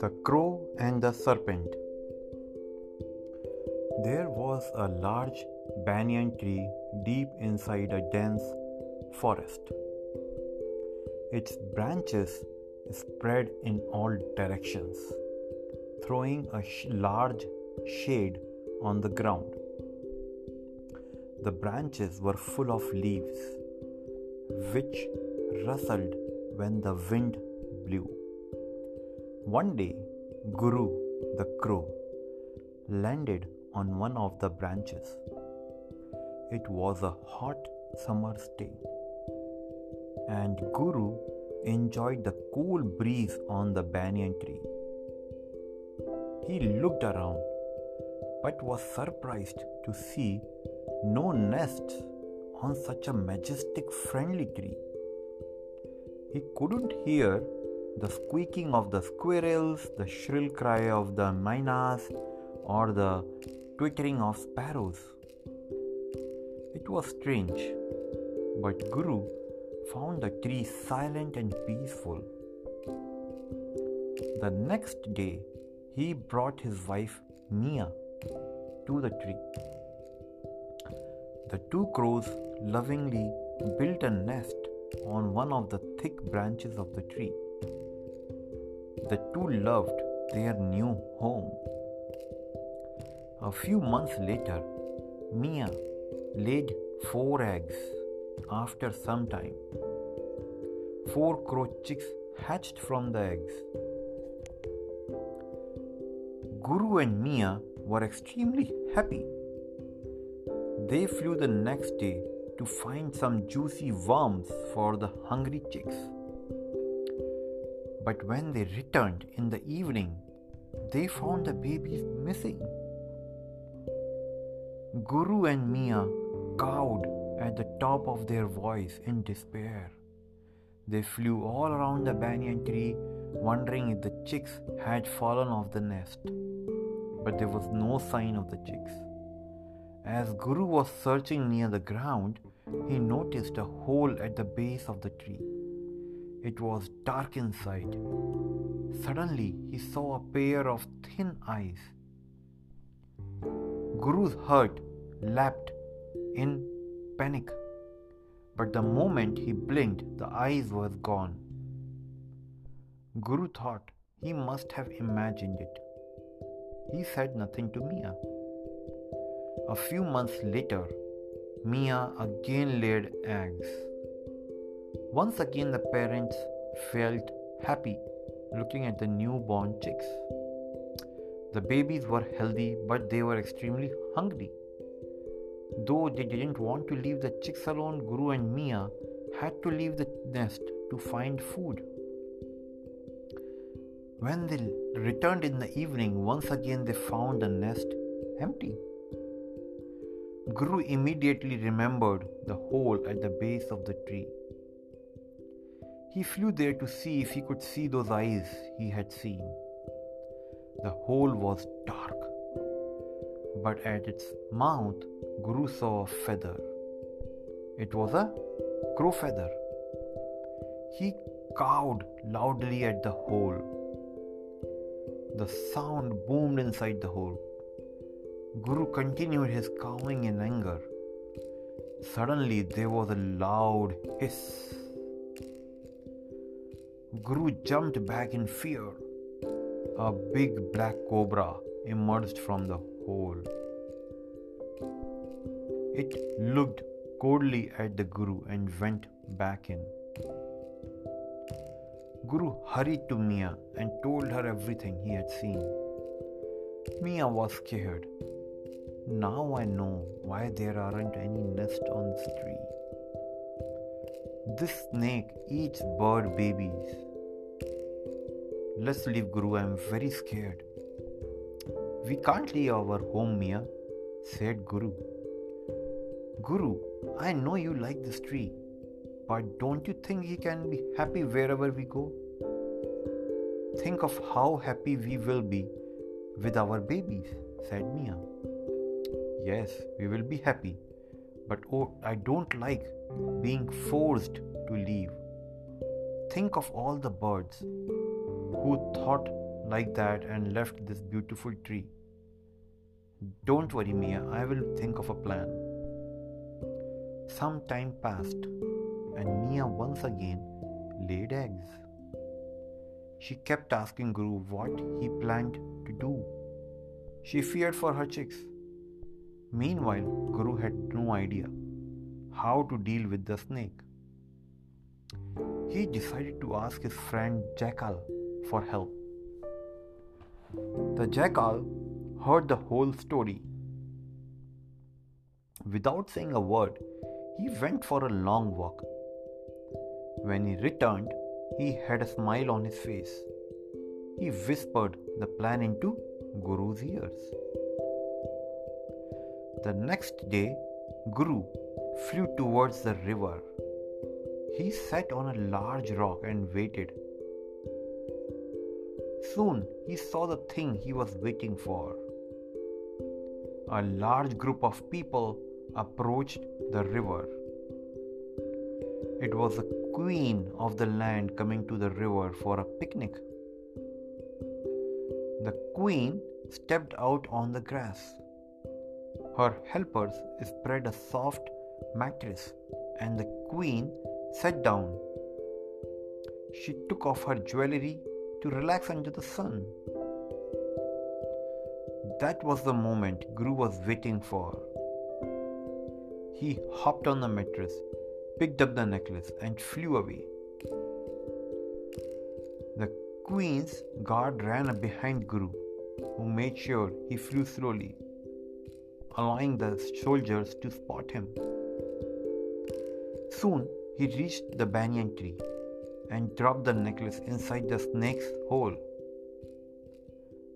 The Crow and the Serpent. There was a large banyan tree deep inside a dense forest. Its branches spread in all directions, throwing a sh- large shade on the ground. The branches were full of leaves, which rustled when the wind blew. One day, Guru the crow landed on one of the branches. It was a hot summer's day, and Guru enjoyed the cool breeze on the banyan tree. He looked around but was surprised to see no nests on such a majestic, friendly tree. He couldn't hear the squeaking of the squirrels, the shrill cry of the mynas, or the twittering of sparrows. It was strange, but Guru found the tree silent and peaceful. The next day, he brought his wife Mia to the tree. The two crows lovingly built a nest on one of the thick branches of the tree. The two loved their new home. A few months later, Mia laid four eggs. After some time, four crow chicks hatched from the eggs. Guru and Mia were extremely happy. They flew the next day to find some juicy worms for the hungry chicks. But when they returned in the evening, they found the babies missing. Guru and Mia cawed at the top of their voice in despair. They flew all around the banyan tree, wondering if the chicks had fallen off the nest. But there was no sign of the chicks. As Guru was searching near the ground, he noticed a hole at the base of the tree. It was dark inside. Suddenly, he saw a pair of thin eyes. Guru's heart leapt in panic, but the moment he blinked, the eyes were gone. Guru thought he must have imagined it. He said nothing to Mia. A few months later, Mia again laid eggs. Once again, the parents felt happy looking at the newborn chicks. The babies were healthy, but they were extremely hungry. Though they didn't want to leave the chicks alone, Guru and Mia had to leave the nest to find food. When they returned in the evening, once again they found the nest empty. Guru immediately remembered the hole at the base of the tree. He flew there to see if he could see those eyes he had seen. The hole was dark, but at its mouth, Guru saw a feather. It was a crow feather. He cawed loudly at the hole. The sound boomed inside the hole. Guru continued his cawing in anger. Suddenly, there was a loud hiss. Guru jumped back in fear. A big black cobra emerged from the hole. It looked coldly at the Guru and went back in. Guru hurried to Mia and told her everything he had seen. Mia was scared. Now I know why there aren't any nests on this tree. This snake eats bird babies. Let's leave Guru, I'm very scared. We can't leave our home, Mia, said Guru. Guru, I know you like this tree, but don't you think he can be happy wherever we go? Think of how happy we will be with our babies, said Mia. Yes, we will be happy, but oh, I don't like being forced to leave. Think of all the birds who thought like that and left this beautiful tree. Don't worry, Mia, I will think of a plan. Some time passed, and Mia once again laid eggs. She kept asking Guru what he planned to do. She feared for her chicks. Meanwhile, Guru had no idea how to deal with the snake. He decided to ask his friend Jackal for help. The jackal heard the whole story. Without saying a word, he went for a long walk. When he returned, he had a smile on his face. He whispered the plan into Guru's ears. The next day, Guru flew towards the river. He sat on a large rock and waited. Soon he saw the thing he was waiting for. A large group of people approached the river. It was the queen of the land coming to the river for a picnic. The queen stepped out on the grass. Her helpers spread a soft mattress and the queen sat down. She took off her jewelry to relax under the sun. That was the moment Guru was waiting for. He hopped on the mattress, picked up the necklace, and flew away. The queen's guard ran behind Guru, who made sure he flew slowly, allowing the soldiers to spot him. Soon he reached the banyan tree and dropped the necklace inside the snake's hole.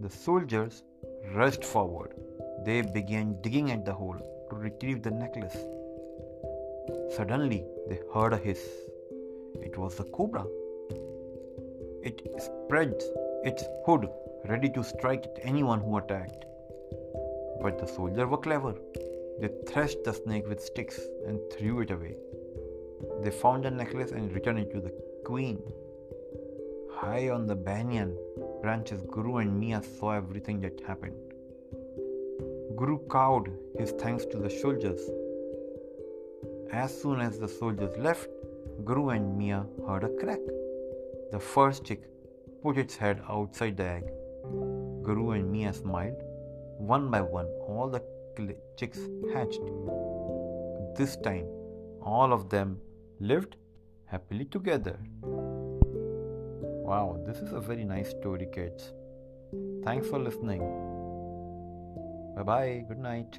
The soldiers rushed forward. They began digging at the hole to retrieve the necklace. Suddenly, they heard a hiss. It was the cobra. It spread its hood, ready to strike at anyone who attacked. But the soldiers were clever. They thrashed the snake with sticks and threw it away. They found the necklace and returned it to the queen. High on the banyan branches, Guru and Mia saw everything that happened. Guru cowed his thanks to the soldiers. As soon as the soldiers left, Guru and Mia heard a crack. The first chick put its head outside the egg. Guru and Mia smiled. One by one, all the chicks hatched. This time, all of them lived happily together. Wow, this is a very nice story, kids. Thanks for listening. Bye bye. Good night.